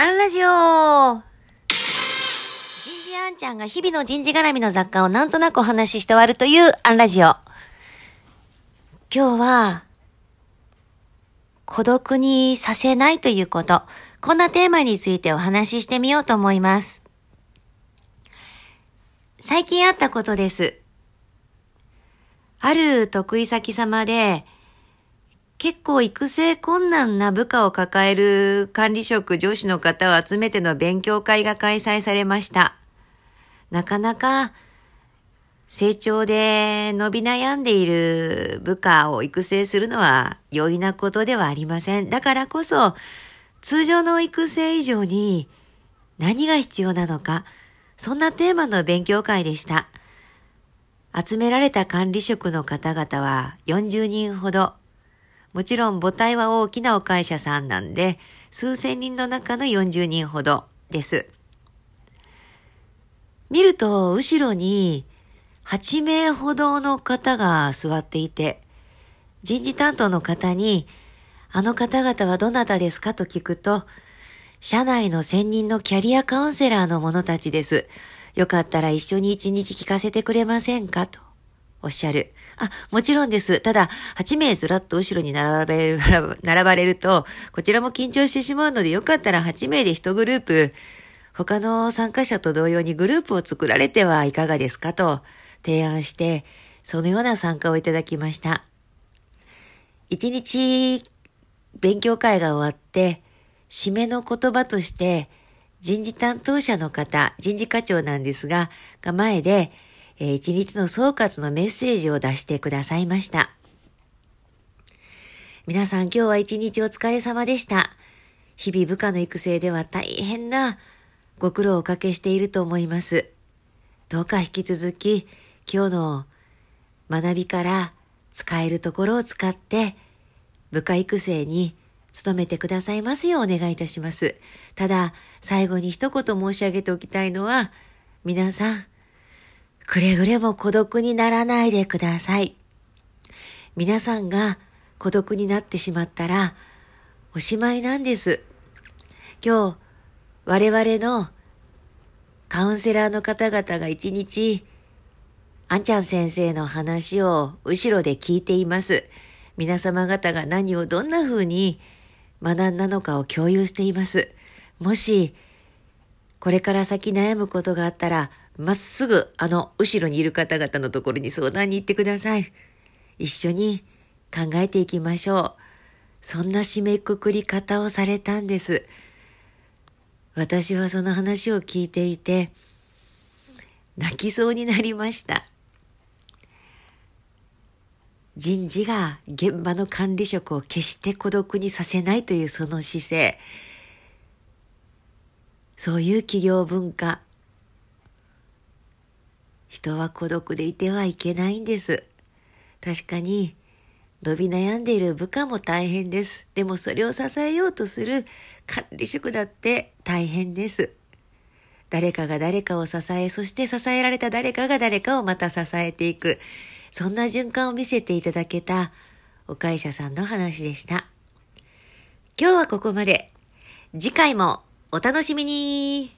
アンラジオ人事アンちゃんが日々の人事絡みの雑貨をなんとなくお話しして終わるというアンラジオ。今日は、孤独にさせないということ。こんなテーマについてお話ししてみようと思います。最近あったことです。ある得意先様で、結構育成困難な部下を抱える管理職上司の方を集めての勉強会が開催されました。なかなか成長で伸び悩んでいる部下を育成するのは容易なことではありません。だからこそ通常の育成以上に何が必要なのか、そんなテーマの勉強会でした。集められた管理職の方々は40人ほど。もちろん母体は大きなお会社さんなんで、数千人の中の40人ほどです。見ると、後ろに8名ほどの方が座っていて、人事担当の方に、あの方々はどなたですかと聞くと、社内の専任のキャリアカウンセラーの者たちです。よかったら一緒に一日聞かせてくれませんかとおっしゃる。あ、もちろんです。ただ、8名ずらっと後ろに並べる、並ばれると、こちらも緊張してしまうので、よかったら8名で1グループ、他の参加者と同様にグループを作られてはいかがですかと提案して、そのような参加をいただきました。一日勉強会が終わって、締めの言葉として、人事担当者の方、人事課長なんですが、が前で、えー、一日の総括のメッセージを出してくださいました。皆さん今日は一日お疲れ様でした。日々部下の育成では大変なご苦労をおかけしていると思います。どうか引き続き今日の学びから使えるところを使って部下育成に努めてくださいますようお願いいたします。ただ、最後に一言申し上げておきたいのは、皆さん、くれぐれも孤独にならないでください。皆さんが孤独になってしまったら、おしまいなんです。今日、我々のカウンセラーの方々が一日、あんちゃん先生の話を後ろで聞いています。皆様方が何をどんな風に学んだのかを共有しています。もし、これから先悩むことがあったら、まっすぐあの後ろにいる方々のところに相談に行ってください。一緒に考えていきましょう。そんな締めくくり方をされたんです。私はその話を聞いていて、泣きそうになりました。人事が現場の管理職を決して孤独にさせないというその姿勢。そういう企業文化。人は孤独でいてはいけないんです。確かに、伸び悩んでいる部下も大変です。でもそれを支えようとする管理職だって大変です。誰かが誰かを支え、そして支えられた誰かが誰かをまた支えていく。そんな循環を見せていただけたお会社さんの話でした。今日はここまで。次回もお楽しみに